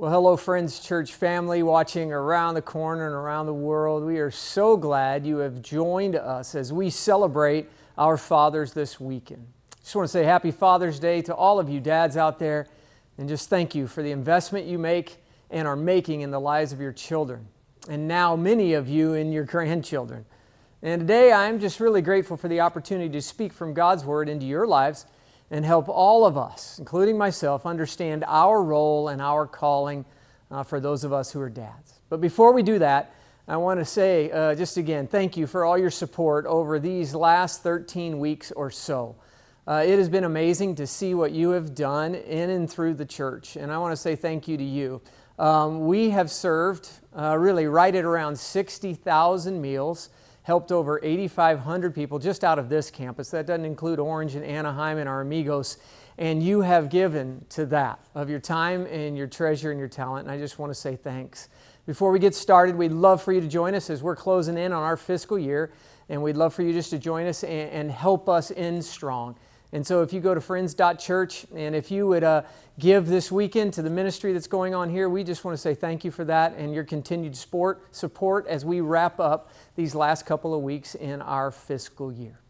Well, hello, Friends Church family watching around the corner and around the world. We are so glad you have joined us as we celebrate our fathers this weekend. Just want to say happy Father's Day to all of you dads out there, and just thank you for the investment you make and are making in the lives of your children, and now many of you in your grandchildren. And today I'm just really grateful for the opportunity to speak from God's Word into your lives and help all of us, including myself, understand our role and our calling uh, for those of us who are dads. But before we do that, I want to say uh, just again, thank you for all your support over these last 13 weeks or so. Uh, it has been amazing to see what you have done in and through the church, and I want to say thank you to you. Um, we have served uh, really right at around 60,000 meals helped over 8,500 people just out of this campus. That doesn't include Orange and Anaheim and our amigos. And you have given to that of your time and your treasure and your talent. And I just want to say thanks. Before we get started, we'd love for you to join us as we're closing in on our fiscal year. And we'd love for you just to join us and, and help us in strong. And so if you go to friends.church and if you would uh, give this weekend to the ministry that's going on here, we just want to say thank you for that and your continued support, support as we wrap up these last couple of weeks in our fiscal year.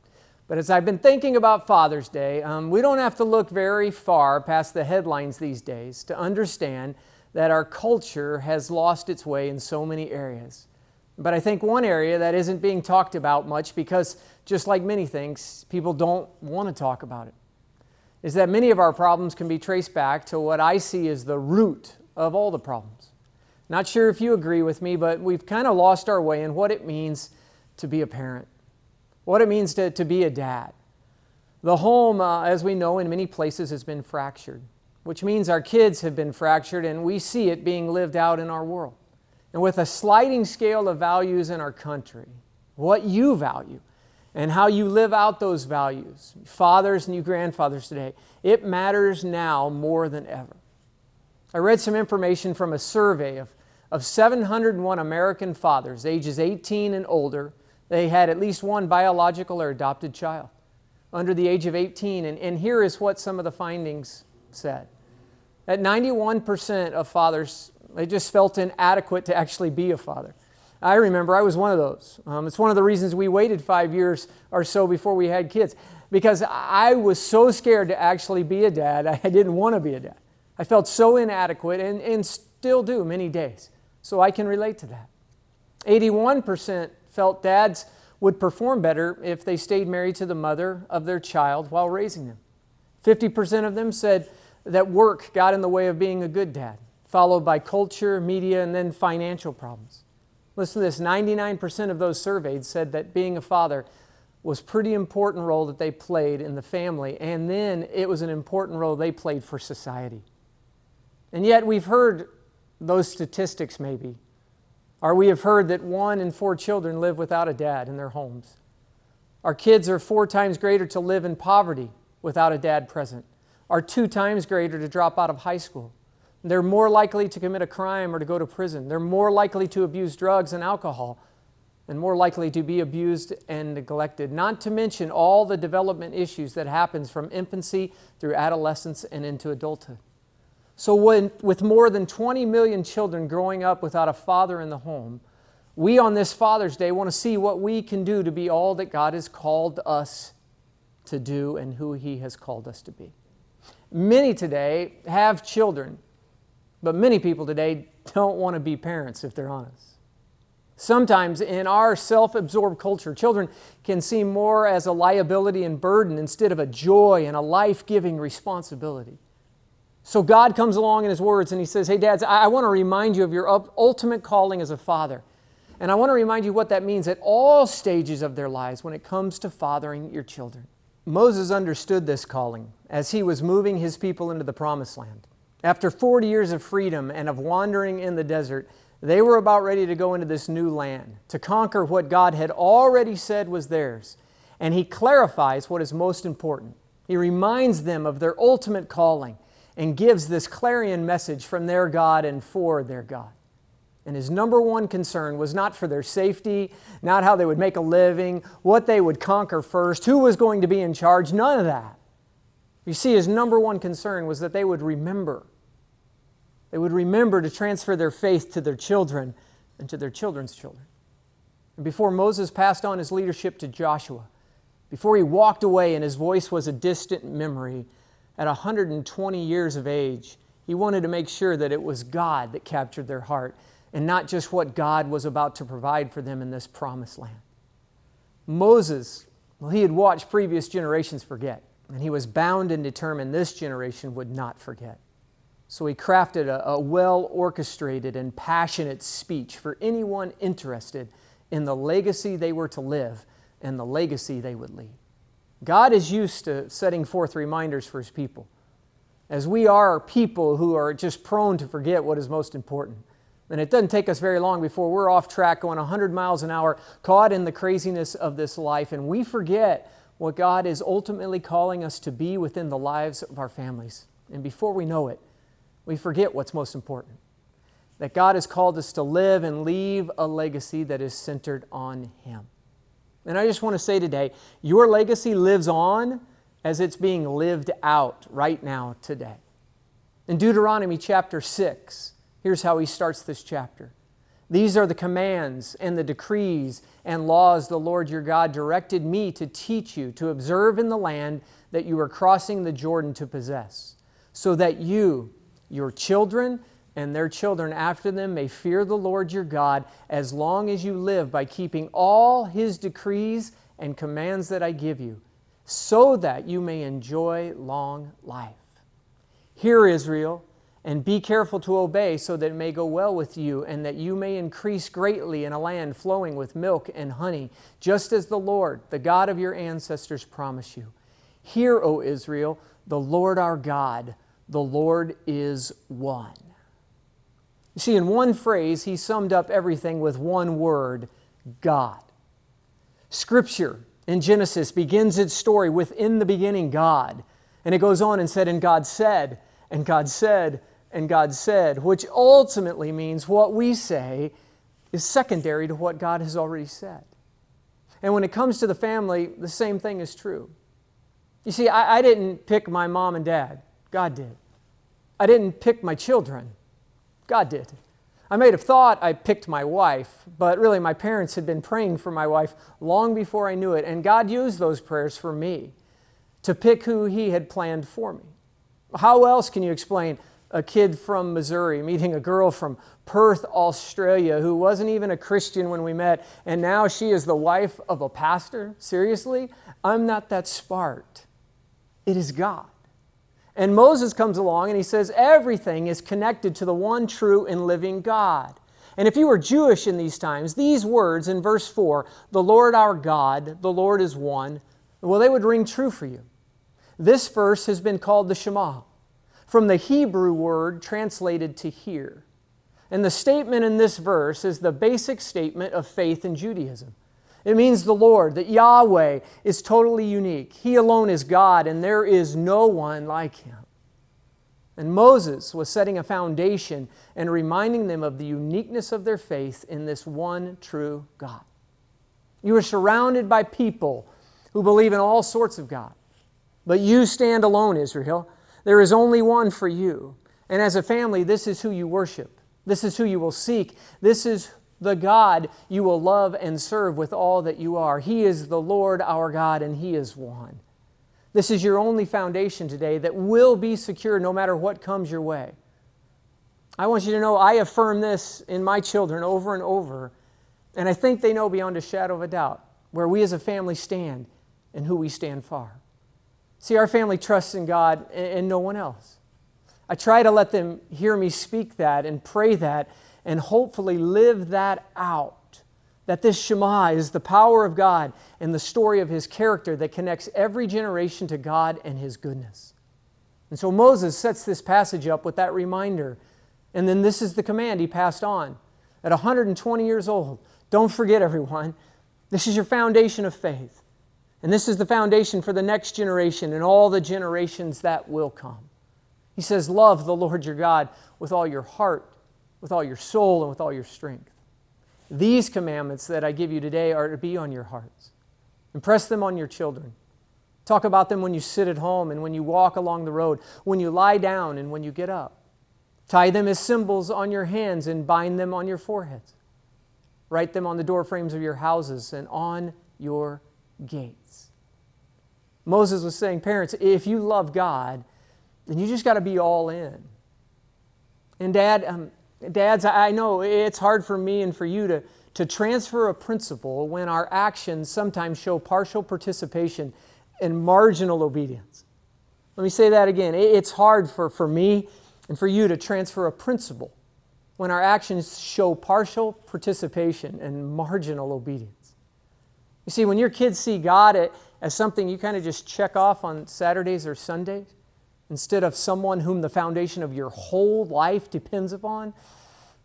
But as I've been thinking about Father's Day, um, we don't have to look very far past the headlines these days to understand that our culture has lost its way in so many areas. But I think one area that isn't being talked about much because, just like many things, people don't want to talk about it is that many of our problems can be traced back to what I see as the root of all the problems. Not sure if you agree with me, but we've kind of lost our way in what it means to be a parent, what it means to, to be a dad. The home, uh, as we know, in many places has been fractured, which means our kids have been fractured and we see it being lived out in our world. And with a sliding scale of values in our country, what you value and how you live out those values, fathers and you grandfathers today, it matters now more than ever. I read some information from a survey of, of 701 American fathers, ages 18 and older. They had at least one biological or adopted child under the age of 18. And, and here is what some of the findings said. That 91% of fathers they just felt inadequate to actually be a father. I remember I was one of those. Um, it's one of the reasons we waited five years or so before we had kids because I was so scared to actually be a dad. I didn't want to be a dad. I felt so inadequate and, and still do many days. So I can relate to that. 81% felt dads would perform better if they stayed married to the mother of their child while raising them. 50% of them said that work got in the way of being a good dad followed by culture, media, and then financial problems. Listen to this 99% of those surveyed said that being a father was pretty important role that they played in the family and then it was an important role they played for society. And yet we've heard those statistics maybe. Or we have heard that one in four children live without a dad in their homes. Our kids are four times greater to live in poverty without a dad present are two times greater to drop out of high school they're more likely to commit a crime or to go to prison. They're more likely to abuse drugs and alcohol and more likely to be abused and neglected. Not to mention all the development issues that happens from infancy through adolescence and into adulthood. So when, with more than 20 million children growing up without a father in the home, we on this Father's Day want to see what we can do to be all that God has called us to do and who He has called us to be. Many today have children but many people today don't want to be parents, if they're honest. Sometimes in our self absorbed culture, children can seem more as a liability and burden instead of a joy and a life giving responsibility. So God comes along in His words and He says, Hey, dads, I want to remind you of your ultimate calling as a father. And I want to remind you what that means at all stages of their lives when it comes to fathering your children. Moses understood this calling as he was moving his people into the promised land. After 40 years of freedom and of wandering in the desert, they were about ready to go into this new land, to conquer what God had already said was theirs. And He clarifies what is most important. He reminds them of their ultimate calling and gives this clarion message from their God and for their God. And his number one concern was not for their safety, not how they would make a living, what they would conquer first, who was going to be in charge, none of that. You see, his number one concern was that they would remember They would remember to transfer their faith to their children and to their children's children. And before Moses passed on his leadership to Joshua, before he walked away and his voice was a distant memory, at 120 years of age, he wanted to make sure that it was God that captured their heart and not just what God was about to provide for them in this promised land. Moses, well, he had watched previous generations forget, and he was bound and determined this generation would not forget. So he crafted a, a well orchestrated and passionate speech for anyone interested in the legacy they were to live and the legacy they would leave. God is used to setting forth reminders for his people, as we are people who are just prone to forget what is most important. And it doesn't take us very long before we're off track going 100 miles an hour, caught in the craziness of this life, and we forget what God is ultimately calling us to be within the lives of our families. And before we know it, we forget what's most important that God has called us to live and leave a legacy that is centered on Him. And I just want to say today your legacy lives on as it's being lived out right now, today. In Deuteronomy chapter 6, here's how he starts this chapter. These are the commands and the decrees and laws the Lord your God directed me to teach you to observe in the land that you are crossing the Jordan to possess, so that you your children and their children after them may fear the Lord your God as long as you live by keeping all his decrees and commands that I give you, so that you may enjoy long life. Hear, Israel, and be careful to obey, so that it may go well with you, and that you may increase greatly in a land flowing with milk and honey, just as the Lord, the God of your ancestors, promised you. Hear, O Israel, the Lord our God the Lord is one. You see, in one phrase, he summed up everything with one word God. Scripture in Genesis begins its story with in the beginning God. And it goes on and said, and God said, and God said, and God said, which ultimately means what we say is secondary to what God has already said. And when it comes to the family, the same thing is true. You see, I, I didn't pick my mom and dad. God did. I didn't pick my children, God did. I may have thought I picked my wife, but really my parents had been praying for my wife long before I knew it, and God used those prayers for me to pick who He had planned for me. How else can you explain a kid from Missouri meeting a girl from Perth, Australia, who wasn't even a Christian when we met, and now she is the wife of a pastor? Seriously? I'm not that smart. It is God. And Moses comes along and he says, Everything is connected to the one true and living God. And if you were Jewish in these times, these words in verse 4, the Lord our God, the Lord is one, well, they would ring true for you. This verse has been called the Shema, from the Hebrew word translated to hear. And the statement in this verse is the basic statement of faith in Judaism. It means the Lord, that Yahweh is totally unique. He alone is God, and there is no one like him. And Moses was setting a foundation and reminding them of the uniqueness of their faith in this one true God. You are surrounded by people who believe in all sorts of God. But you stand alone, Israel. There is only one for you. And as a family, this is who you worship. This is who you will seek. This is the God you will love and serve with all that you are. He is the Lord our God, and He is one. This is your only foundation today that will be secure no matter what comes your way. I want you to know I affirm this in my children over and over, and I think they know beyond a shadow of a doubt where we as a family stand and who we stand for. See, our family trusts in God and no one else. I try to let them hear me speak that and pray that and hopefully live that out. That this Shema is the power of God and the story of His character that connects every generation to God and His goodness. And so Moses sets this passage up with that reminder. And then this is the command he passed on. At 120 years old, don't forget, everyone, this is your foundation of faith. And this is the foundation for the next generation and all the generations that will come. He says, Love the Lord your God with all your heart with all your soul and with all your strength. These commandments that I give you today are to be on your hearts. Impress them on your children. Talk about them when you sit at home and when you walk along the road, when you lie down and when you get up. Tie them as symbols on your hands and bind them on your foreheads. Write them on the door frames of your houses and on your gates. Moses was saying, Parents, if you love God, then you just got to be all in. And, Dad, um, dads, I know it's hard for me and for you to, to transfer a principle when our actions sometimes show partial participation and marginal obedience. Let me say that again. It's hard for, for me and for you to transfer a principle when our actions show partial participation and marginal obedience. You see, when your kids see God as something you kind of just check off on Saturdays or Sundays, instead of someone whom the foundation of your whole life depends upon,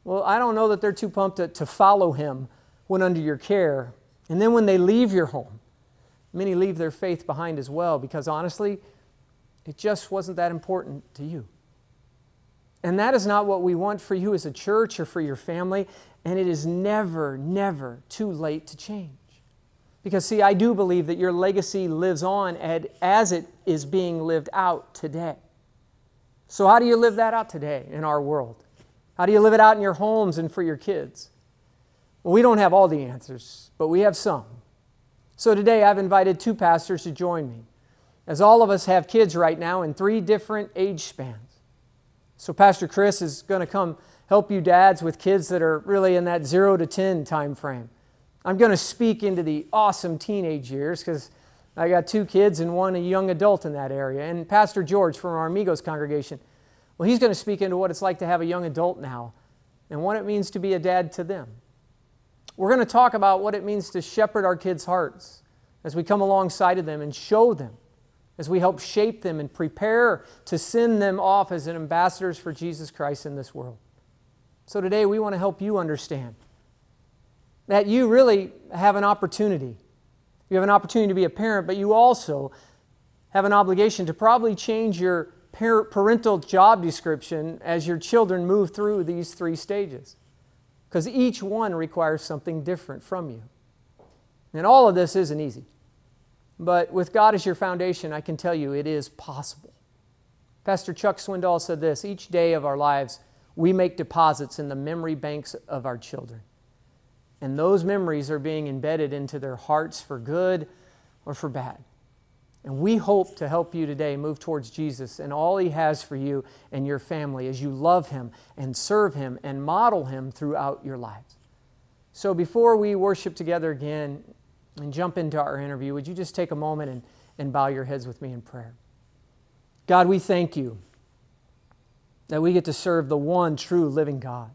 well, I don't know that they're too pumped to, to follow him when under your care. And then when they leave your home, many leave their faith behind as well because honestly, it just wasn't that important to you. And that is not what we want for you as a church or for your family. And it is never, never too late to change. Because, see, I do believe that your legacy lives on as it is being lived out today. So, how do you live that out today in our world? How do you live it out in your homes and for your kids? Well, we don't have all the answers, but we have some. So, today I've invited two pastors to join me, as all of us have kids right now in three different age spans. So, Pastor Chris is going to come help you dads with kids that are really in that 0 to 10 time frame. I'm going to speak into the awesome teenage years because I got two kids and one a young adult in that area. And Pastor George from our Amigos congregation, well, he's going to speak into what it's like to have a young adult now and what it means to be a dad to them. We're going to talk about what it means to shepherd our kids' hearts as we come alongside of them and show them as we help shape them and prepare to send them off as ambassadors for Jesus Christ in this world. So today we want to help you understand that you really have an opportunity. You have an opportunity to be a parent, but you also have an obligation to probably change your parental job description as your children move through these three stages. Because each one requires something different from you. And all of this isn't easy. But with God as your foundation, I can tell you it is possible. Pastor Chuck Swindoll said this each day of our lives, we make deposits in the memory banks of our children. And those memories are being embedded into their hearts for good or for bad. And we hope to help you today move towards Jesus and all He has for you and your family as you love Him and serve Him and model Him throughout your lives. So before we worship together again, and jump into our interview, would you just take a moment and, and bow your heads with me in prayer? God, we thank you that we get to serve the one true living God.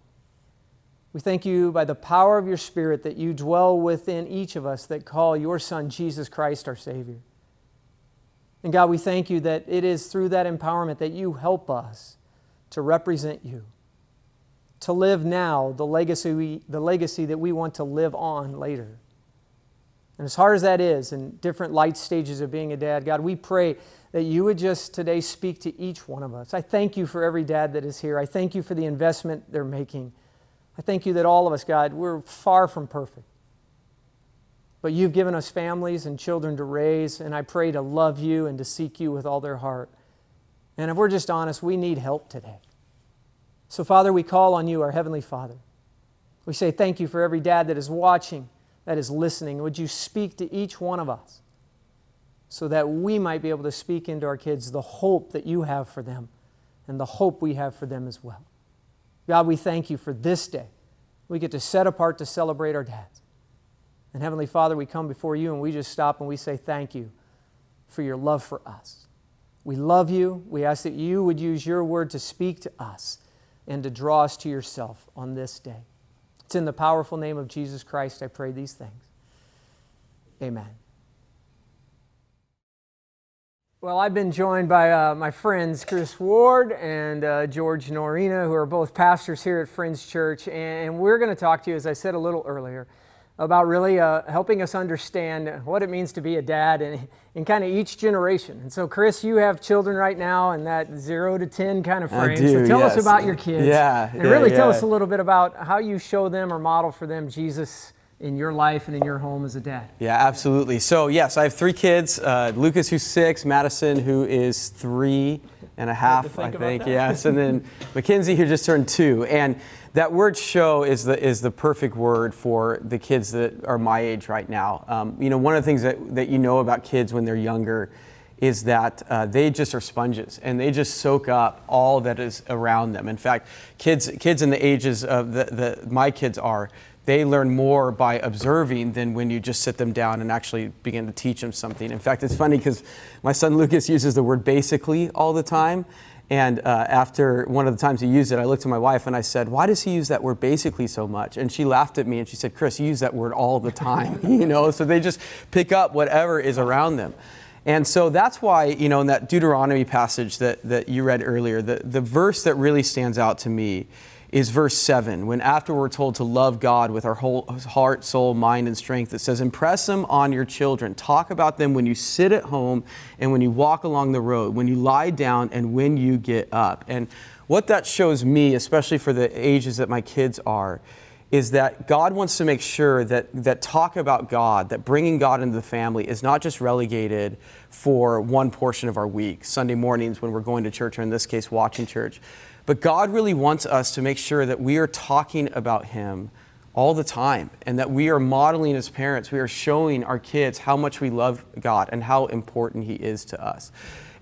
We thank you by the power of your Spirit that you dwell within each of us that call your Son, Jesus Christ, our Savior. And God, we thank you that it is through that empowerment that you help us to represent you, to live now the legacy, we, the legacy that we want to live on later. And as hard as that is, in different light stages of being a dad, God, we pray that you would just today speak to each one of us. I thank you for every dad that is here. I thank you for the investment they're making. I thank you that all of us, God, we're far from perfect. But you've given us families and children to raise, and I pray to love you and to seek you with all their heart. And if we're just honest, we need help today. So, Father, we call on you, our Heavenly Father. We say thank you for every dad that is watching that is listening, would you speak to each one of us so that we might be able to speak into our kids the hope that you have for them and the hope we have for them as well. God, we thank you for this day. We get to set apart to celebrate our dads. And Heavenly Father, we come before you and we just stop and we say thank you for your love for us. We love you. We ask that you would use your word to speak to us and to draw us to yourself on this day. It's in the powerful name of Jesus Christ I pray these things. Amen. Well, I've been joined by uh, my friends Chris Ward and uh, George Norina, who are both pastors here at Friends Church. And we're going to talk to you, as I said a little earlier, about really uh, helping us understand what it means to be a dad in, in kind of each generation. And so, Chris, you have children right now in that zero to 10 kind of frame. I do, so, tell yes. us about your kids. Yeah. And yeah, really yeah. tell us a little bit about how you show them or model for them Jesus in your life and in your home as a dad. Yeah, absolutely. So, yes, I have three kids uh, Lucas, who's six, Madison, who is three, and a half, I think. Yes, and then Mackenzie who just turned two, and that word "show" is the is the perfect word for the kids that are my age right now. Um, you know, one of the things that that you know about kids when they're younger is that uh, they just are sponges and they just soak up all that is around them. In fact, kids kids in the ages of the, the my kids are they learn more by observing than when you just sit them down and actually begin to teach them something. In fact, it's funny because my son Lucas uses the word basically all the time. And uh, after one of the times he used it, I looked at my wife and I said, Why does he use that word basically so much? And she laughed at me and she said, Chris, you use that word all the time. you know, so they just pick up whatever is around them. And so that's why, you know, in that Deuteronomy passage that, that you read earlier, the, the verse that really stands out to me is verse 7, when after we're told to love God with our whole heart, soul, mind, and strength, it says, Impress them on your children. Talk about them when you sit at home and when you walk along the road, when you lie down and when you get up. And what that shows me, especially for the ages that my kids are, is that God wants to make sure that, that talk about God, that bringing God into the family is not just relegated for one portion of our week, Sunday mornings when we're going to church, or in this case, watching church but God really wants us to make sure that we are talking about Him all the time and that we are modeling as parents, we are showing our kids how much we love God and how important He is to us.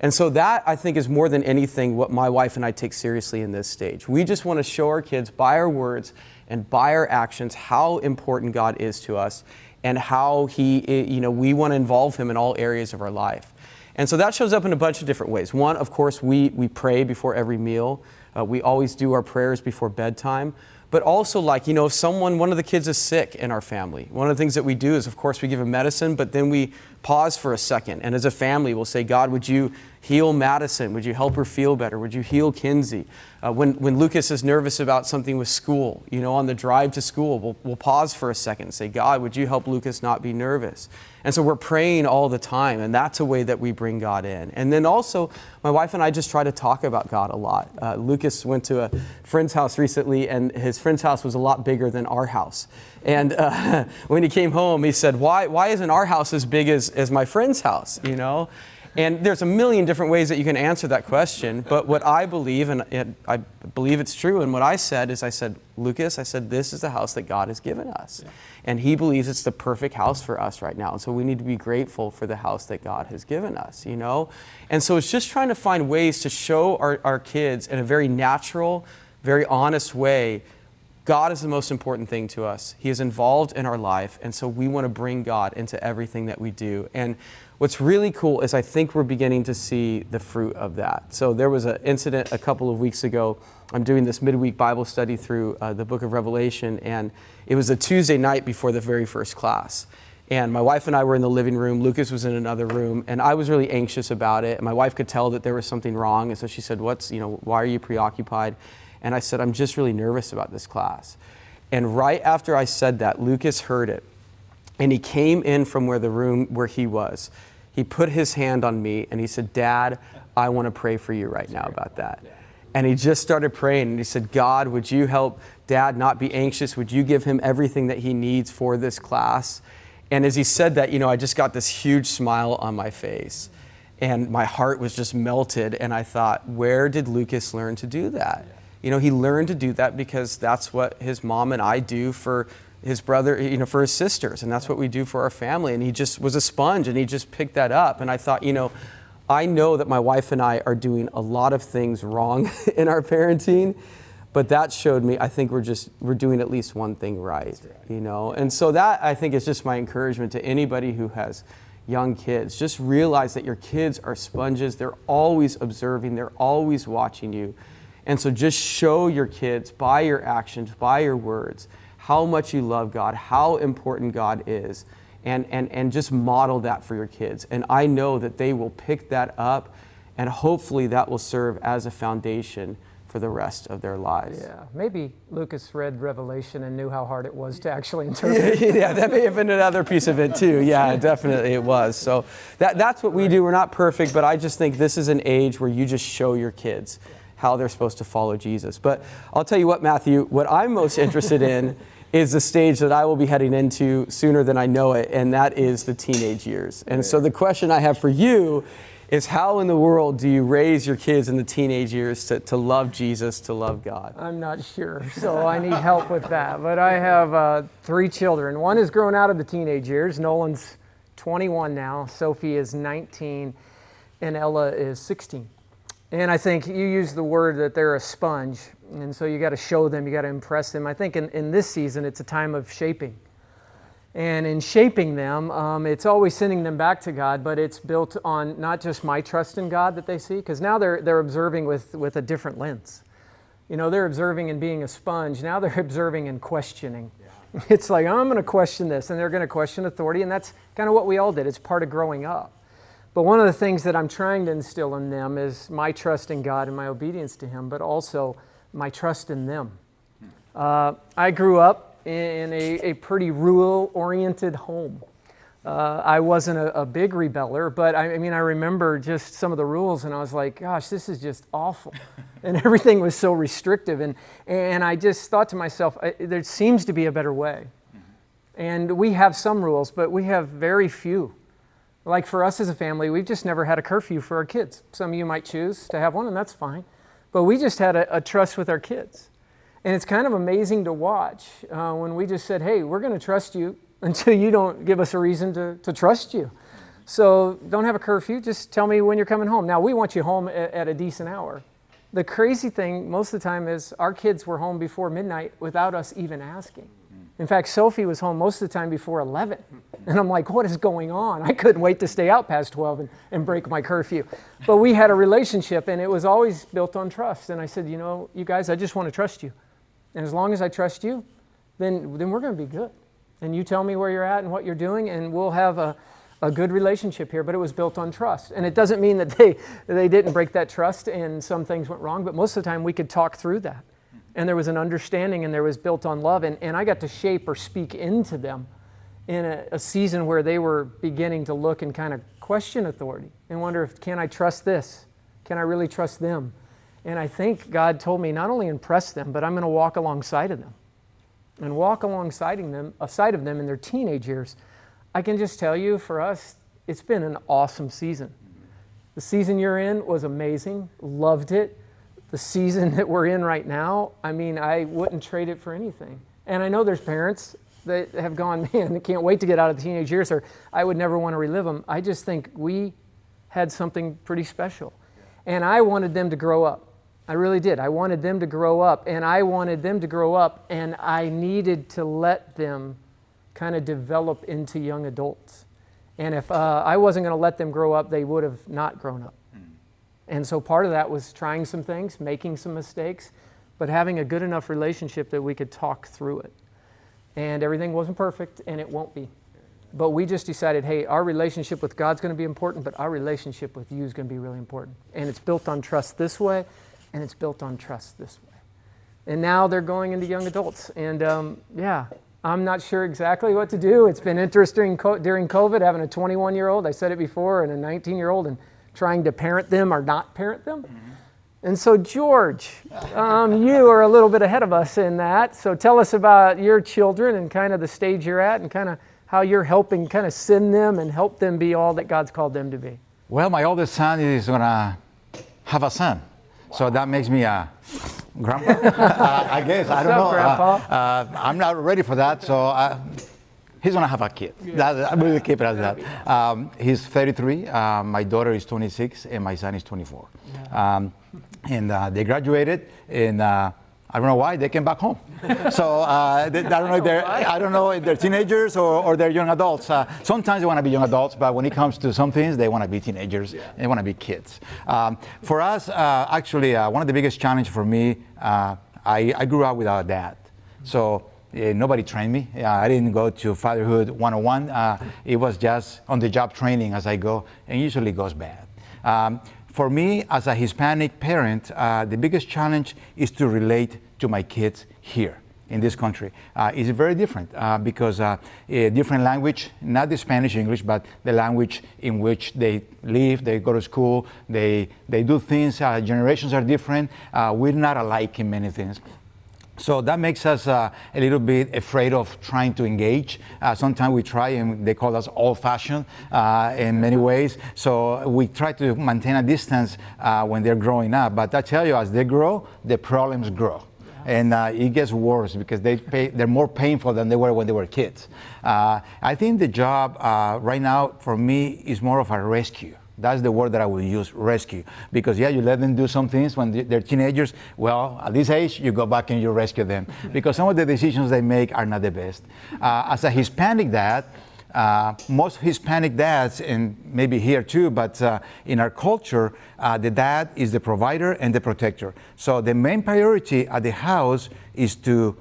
And so, that I think is more than anything what my wife and I take seriously in this stage. We just want to show our kids by our words and by our actions how important God is to us and how He, you know, we want to involve Him in all areas of our life. And so that shows up in a bunch of different ways. One, of course, we, we pray before every meal. Uh, we always do our prayers before bedtime. But also, like, you know, if someone, one of the kids is sick in our family, one of the things that we do is, of course, we give them medicine, but then we pause for a second. And as a family, we'll say, God, would you heal Madison? Would you help her feel better? Would you heal Kenzie? Uh, when, when Lucas is nervous about something with school, you know, on the drive to school, we'll, we'll pause for a second and say, God, would you help Lucas not be nervous? And so we're praying all the time, and that's a way that we bring God in. And then also, my wife and I just try to talk about God a lot. Uh, Lucas went to a friend's house recently, and his friend's house was a lot bigger than our house. And uh, when he came home, he said, why, why isn't our house as big as, as my friend's house, you know? And there's a million different ways that you can answer that question. But what I believe, and it, I believe it's true, and what I said is I said, Lucas, I said, this is the house that God has given us. Yeah. And he believes it's the perfect house for us right now. And so we need to be grateful for the house that God has given us, you know? And so it's just trying to find ways to show our, our kids in a very natural, very honest way God is the most important thing to us. He is involved in our life, and so we want to bring God into everything that we do. And what's really cool is I think we're beginning to see the fruit of that. So there was an incident a couple of weeks ago. I'm doing this midweek Bible study through uh, the book of Revelation, and it was a Tuesday night before the very first class. And my wife and I were in the living room. Lucas was in another room, and I was really anxious about it. And my wife could tell that there was something wrong, and so she said, "What's you know? Why are you preoccupied?" And I said, I'm just really nervous about this class. And right after I said that, Lucas heard it. And he came in from where the room where he was. He put his hand on me and he said, Dad, I want to pray for you right now about that. And he just started praying and he said, God, would you help dad not be anxious? Would you give him everything that he needs for this class? And as he said that, you know, I just got this huge smile on my face. And my heart was just melted. And I thought, where did Lucas learn to do that? You know, he learned to do that because that's what his mom and I do for his brother, you know, for his sisters, and that's what we do for our family. And he just was a sponge and he just picked that up. And I thought, you know, I know that my wife and I are doing a lot of things wrong in our parenting, but that showed me I think we're just we're doing at least one thing right, you know. And so that I think is just my encouragement to anybody who has young kids. Just realize that your kids are sponges. They're always observing, they're always watching you. And so just show your kids by your actions, by your words, how much you love God, how important God is, and, and, and just model that for your kids. And I know that they will pick that up, and hopefully that will serve as a foundation for the rest of their lives. Yeah, maybe Lucas read Revelation and knew how hard it was to actually interpret. yeah, that may have been another piece of it too. Yeah, definitely it was. So that, that's what we do. We're not perfect, but I just think this is an age where you just show your kids how they're supposed to follow Jesus. But I'll tell you what, Matthew, what I'm most interested in is the stage that I will be heading into sooner than I know it, and that is the teenage years. And so the question I have for you is how in the world do you raise your kids in the teenage years to, to love Jesus, to love God? I'm not sure, so I need help with that. But I have uh, three children. One has grown out of the teenage years. Nolan's 21 now, Sophie is 19, and Ella is 16. And I think you use the word that they're a sponge, and so you got to show them, you got to impress them. I think in, in this season, it's a time of shaping. And in shaping them, um, it's always sending them back to God, but it's built on not just my trust in God that they see, because now they're, they're observing with, with a different lens. You know, they're observing and being a sponge. Now they're observing and questioning. Yeah. It's like, I'm going to question this, and they're going to question authority, and that's kind of what we all did. It's part of growing up. But one of the things that I'm trying to instill in them is my trust in God and my obedience to Him, but also my trust in them. Uh, I grew up in a, a pretty rural oriented home. Uh, I wasn't a, a, big rebeller, but I, I, mean, I remember just some of the rules, and I was like, gosh, this is just awful. and everything was so restrictive. And, and I just thought to myself, there seems to be a better way. And we have some rules, but we have very few. Like for us as a family, we've just never had a curfew for our kids. Some of you might choose to have one, and that's fine. But we just had a, a trust with our kids. And it's kind of amazing to watch uh, when we just said, hey, we're going to trust you until you don't give us a reason to, to trust you. So don't have a curfew, just tell me when you're coming home. Now, we want you home at, at a decent hour. The crazy thing most of the time is our kids were home before midnight without us even asking. In fact, Sophie was home most of the time before 11. And I'm like, what is going on? I couldn't wait to stay out past 12 and, and break my curfew. But we had a relationship and it was always built on trust. And I said, you know, you guys, I just want to trust you. And as long as I trust you, then, then we're going to be good. And you tell me where you're at and what you're doing, and we'll have a, a good relationship here. But it was built on trust. And it doesn't mean that they, they didn't break that trust and some things went wrong, but most of the time we could talk through that. And there was an understanding and there was built on love. And, and I got to shape or speak into them in a, a season where they were beginning to look and kind of question authority and wonder if, can I trust this? Can I really trust them? And I think God told me not only impress them, but I'm going to walk alongside of them. And walk alongside them, uh, aside of them in their teenage years. I can just tell you, for us, it's been an awesome season. The season you're in was amazing, loved it. The season that we're in right now, I mean, I wouldn't trade it for anything. And I know there's parents that have gone, man, can't wait to get out of the teenage years, or I would never want to relive them. I just think we had something pretty special. And I wanted them to grow up. I really did. I wanted them to grow up, and I wanted them to grow up, and I needed to let them kind of develop into young adults. And if uh, I wasn't going to let them grow up, they would have not grown up. And so part of that was trying some things, making some mistakes, but having a good enough relationship that we could talk through it. And everything wasn't perfect, and it won't be. But we just decided, hey, our relationship with God's going to be important, but our relationship with you is going to be really important. And it's built on trust this way and it's built on trust this way. And now they're going into young adults. And um, yeah, I'm not sure exactly what to do. It's been interesting co- during COVID having a 21 year old, I said it before, and a 19 year old, and trying to parent them or not parent them. Mm-hmm. And so, George, um, you are a little bit ahead of us in that. So, tell us about your children and kind of the stage you're at and kind of how you're helping kind of send them and help them be all that God's called them to be. Well, my oldest son is going to have a son. So that makes me a grandpa. uh, I guess I don't up, know. Grandpa? Uh, uh, I'm not ready for that. So uh, he's gonna have a kid. That, I'm really keep it as that. Um, he's 33. Uh, my daughter is 26, and my son is 24. Um, and uh, they graduated in I don't know why they came back home. so uh, they, I don't know if they're I don't know if they're teenagers or, or they're young adults. Uh, sometimes they want to be young adults, but when it comes to some things, they want to be teenagers. Yeah. They want to be kids. Um, for us, uh, actually, uh, one of the biggest challenges for me, uh, I, I, grew up without a dad, so. Uh, nobody trained me. I didn't go to Fatherhood 101. it was just on the job training as I go, and usually goes bad. Um, for me, as a Hispanic parent, uh, the biggest challenge is to relate to my kids here in this country. Uh, it's very different uh, because uh, a different language, not the Spanish English, but the language in which they live, they go to school, they, they do things, uh, generations are different. Uh, we're not alike in many things. So that makes us uh, a little bit afraid of trying to engage. Uh, sometimes we try and they call us old fashioned uh, in many ways. So we try to maintain a distance uh, when they're growing up. But I tell you, as they grow, the problems grow. And uh, it gets worse because they pay, they're more painful than they were when they were kids. Uh, I think the job right now for me is more of a rescue. That's the word that I will use, rescue. Because, yeah, you let them do some things when they're teenagers. Well, at this age, you go back and you rescue them. because some of the decisions they make are not the best. Uh, as a Hispanic dad, uh, most Hispanic dads, and maybe here too, but uh, in our culture, uh, the dad is the provider and the protector. So the main priority at the house is to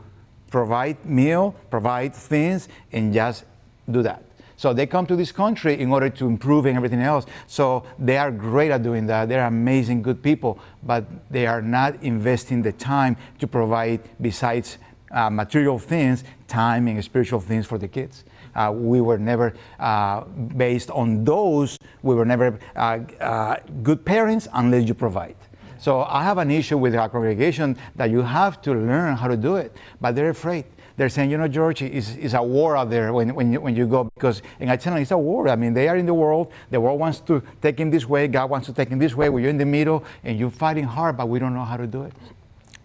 provide meal, provide things, and just do that. So they come to this country in order to improve and everything else. So they are great at doing that. They're amazing, good people, but they are not investing the time to provide, besides uh, material things, time and spiritual things for the kids. Uh, we were never uh, based on those. We were never uh, uh, good parents unless you provide. So I have an issue with our congregation that you have to learn how to do it, but they're afraid they're saying, you know, George, it's, it's a war out there when, when, you, when you go. Because, and I tell it's a war. I mean, they are in the world. The world wants to take him this way. God wants to take him this way. We're in the middle, and you're fighting hard, but we don't know how to do it.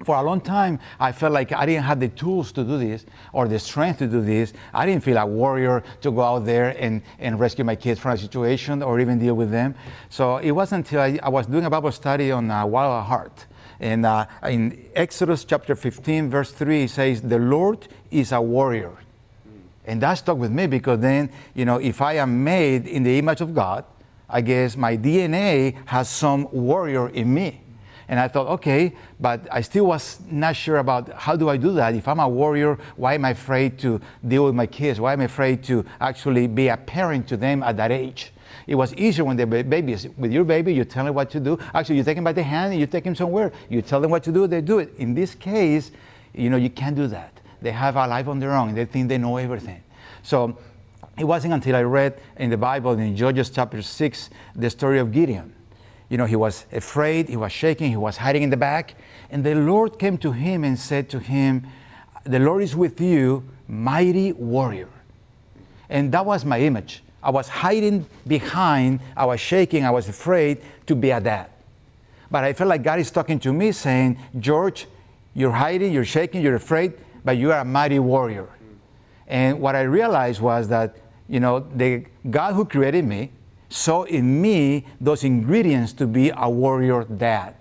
For a long time, I felt like I didn't have the tools to do this or the strength to do this. I didn't feel a warrior to go out there and, and rescue my kids from a situation or even deal with them. So it wasn't until I, I was doing a Bible study on uh, Wild Heart and uh, in Exodus chapter 15, verse 3, it says, The Lord is a warrior. And that stuck with me because then, you know, if I am made in the image of God, I guess my DNA has some warrior in me. And I thought, okay, but I still was not sure about how do I do that? If I'm a warrior, why am I afraid to deal with my kids? Why am I afraid to actually be a parent to them at that age? It was easier when the baby is with your baby, you tell them what to do. Actually, you take them by the hand and you take them somewhere. You tell them what to do, they do it. In this case, you know, you can't do that. They have a life on their own. They think they know everything. So it wasn't until I read in the Bible in Judges chapter 6 the story of Gideon. You know, he was afraid, he was shaking, he was hiding in the back. And the Lord came to him and said to him, The Lord is with you, mighty warrior. And that was my image. I was hiding behind, I was shaking, I was afraid to be a dad. But I felt like God is talking to me saying, George, you're hiding, you're shaking, you're afraid, but you are a mighty warrior. And what I realized was that, you know, the God who created me saw in me those ingredients to be a warrior dad.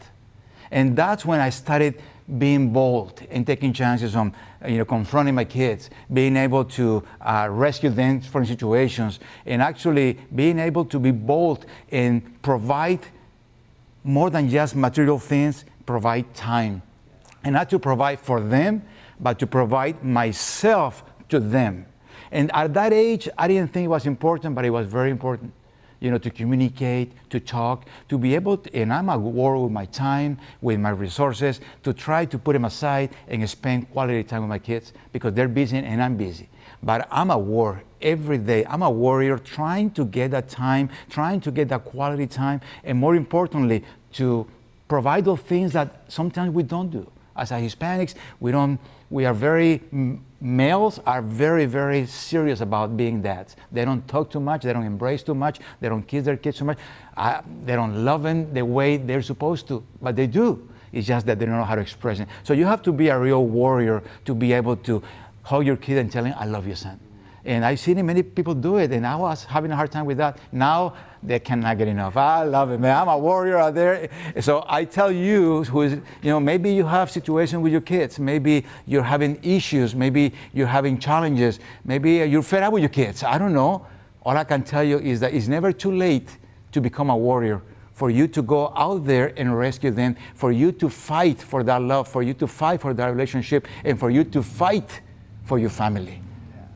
And that's when I started being bold and taking chances on you know, confronting my kids, being able to uh, rescue them from situations, and actually being able to be bold and provide more than just material things, provide time. And not to provide for them, but to provide myself to them. And at that age, I didn't think it was important, but it was very important you know, to communicate, to talk, to be able to, and I'm at war with my time, with my resources, to try to put them aside and spend quality time with my kids because they're busy and I'm busy. But I'm at war every day. I'm a warrior trying to get that time, trying to get that quality time, and more importantly, to provide those things that sometimes we don't do. As a Hispanics, we don't we are very mm, males are very very serious about being dads. They don't talk too much they don't embrace too much they don't kiss their kids too much uh, they don't love them the way they're supposed to but they do. It's just that they don't know how to express it. So you have to be a real warrior to be able to hug your kid and tell him i love you son and I've seen many people do it, and I was having a hard time with that. Now they cannot get enough. I love it, man. I'm a warrior out there. So I tell you, who is, you know, maybe you have situation with your kids. Maybe you're having issues. Maybe you're having challenges. Maybe you're fed up with your kids. I don't know. All I can tell you is that it's never too late to become a warrior. For you to go out there and rescue them, for you to fight for that love, for you to fight for that relationship, and for you to fight for your family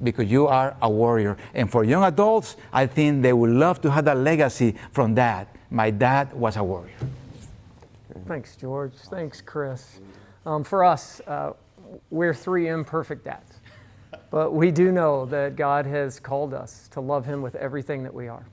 because you are a warrior. And for young adults, I think they would love to have that legacy from that. My dad was a warrior. Thanks, George. Thanks, Chris. Um, for us, uh, we're three imperfect dads. But we do know that God has called us to love Him with everything that we are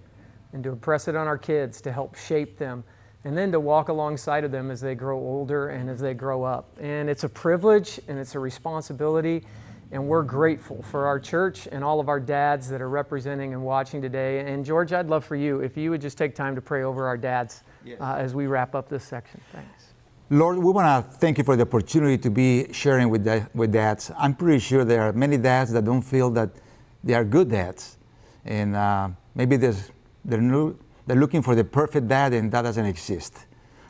and to impress it on our kids to help shape them and then to walk alongside of them as they grow older and as they grow up. And it's a privilege and it's a responsibility. And we're grateful for our church and all of our dads that are representing and watching today. And George, I'd love for you if you would just take time to pray over our dads yes. uh, as we wrap up this section. Thanks. Lord, we want to thank you for the opportunity to be sharing with, da- with dads. I'm pretty sure there are many dads that don't feel that they are good dads. And uh, maybe there's, they're, new, they're looking for the perfect dad, and that doesn't exist.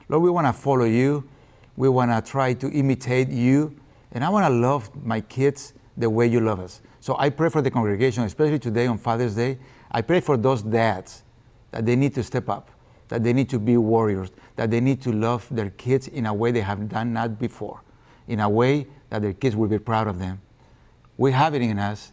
Lord, we want to follow you. We want to try to imitate you. And I want to love my kids the way you love us. So I pray for the congregation, especially today on Father's Day. I pray for those dads that they need to step up, that they need to be warriors, that they need to love their kids in a way they have done not before, in a way that their kids will be proud of them. We have it in us.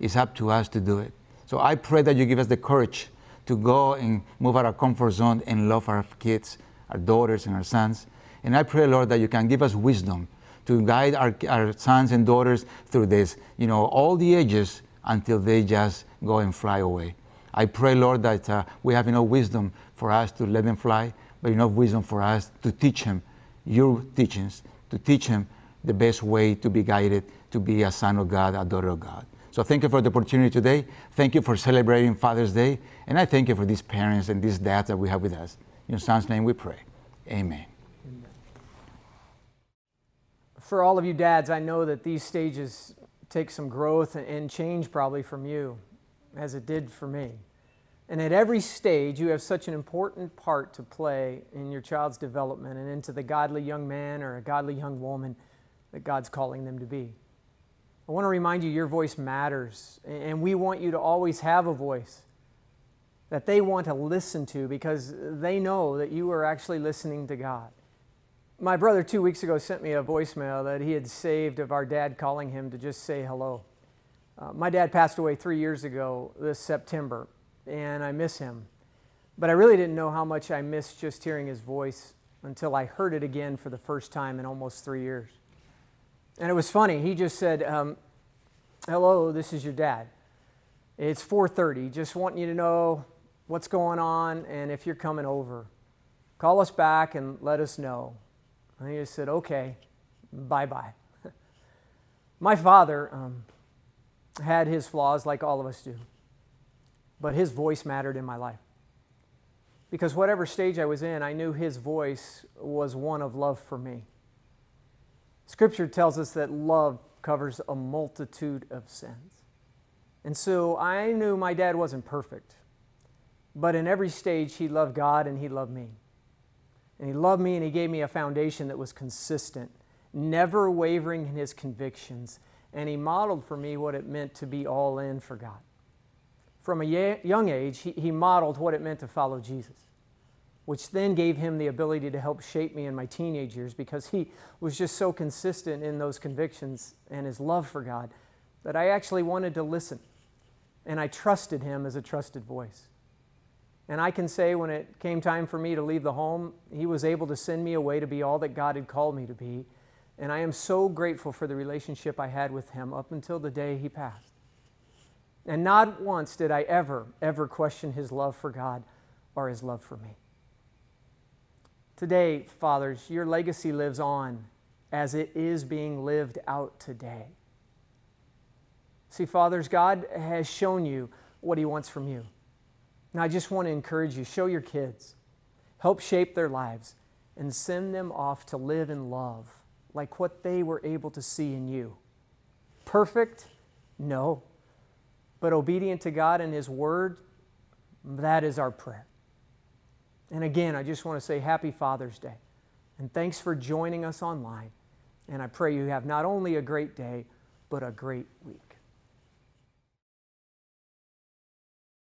It's up to us to do it. So I pray that you give us the courage to go and move out of our comfort zone and love our kids, our daughters, and our sons. And I pray, Lord, that you can give us wisdom to guide our, our sons and daughters through this, you know, all the ages until they just go and fly away. I pray, Lord, that uh, we have enough wisdom for us to let them fly, but enough wisdom for us to teach them your teachings, to teach them the best way to be guided, to be a son of God, a daughter of God. So thank you for the opportunity today. Thank you for celebrating Father's Day. And I thank you for these parents and these dads that we have with us. In your son's name we pray. Amen. For all of you dads, I know that these stages take some growth and change probably from you, as it did for me. And at every stage, you have such an important part to play in your child's development and into the godly young man or a godly young woman that God's calling them to be. I want to remind you your voice matters, and we want you to always have a voice that they want to listen to because they know that you are actually listening to God. My brother, two weeks ago, sent me a voicemail that he had saved of our dad calling him to just say hello. Uh, my dad passed away three years ago this September, and I miss him. But I really didn't know how much I missed just hearing his voice until I heard it again for the first time in almost three years. And it was funny. He just said, um, "Hello, this is your dad. It's 4:30. Just wanting you to know what's going on and if you're coming over. Call us back and let us know." And he just said, "Okay, bye bye." My father um, had his flaws, like all of us do, but his voice mattered in my life. Because whatever stage I was in, I knew his voice was one of love for me. Scripture tells us that love covers a multitude of sins. And so I knew my dad wasn't perfect, but in every stage, he loved God and he loved me. And he loved me and he gave me a foundation that was consistent, never wavering in his convictions. And he modeled for me what it meant to be all in for God. From a young age, he, he modeled what it meant to follow Jesus which then gave him the ability to help shape me in my teenage years because he was just so consistent in those convictions and his love for God that I actually wanted to listen. And I trusted him as a trusted voice. And I can say when it came time for me to leave the home, he was able to send me away to be all that God had called me to be. And I am so grateful for the relationship I had with him up until the day he passed. And not once did I ever, ever question his love for God or his love for me. Today, fathers, your legacy lives on as it is being lived out today. See, fathers, God has shown you what He wants from you. Now, I just want to encourage you show your kids, help shape their lives, and send them off to live in love like what they were able to see in you. Perfect? No. But obedient to God and His Word, that is our prayer. And again, I just want to say Happy Father's Day. And thanks for joining us online. And I pray you have not only a great day, but a great week.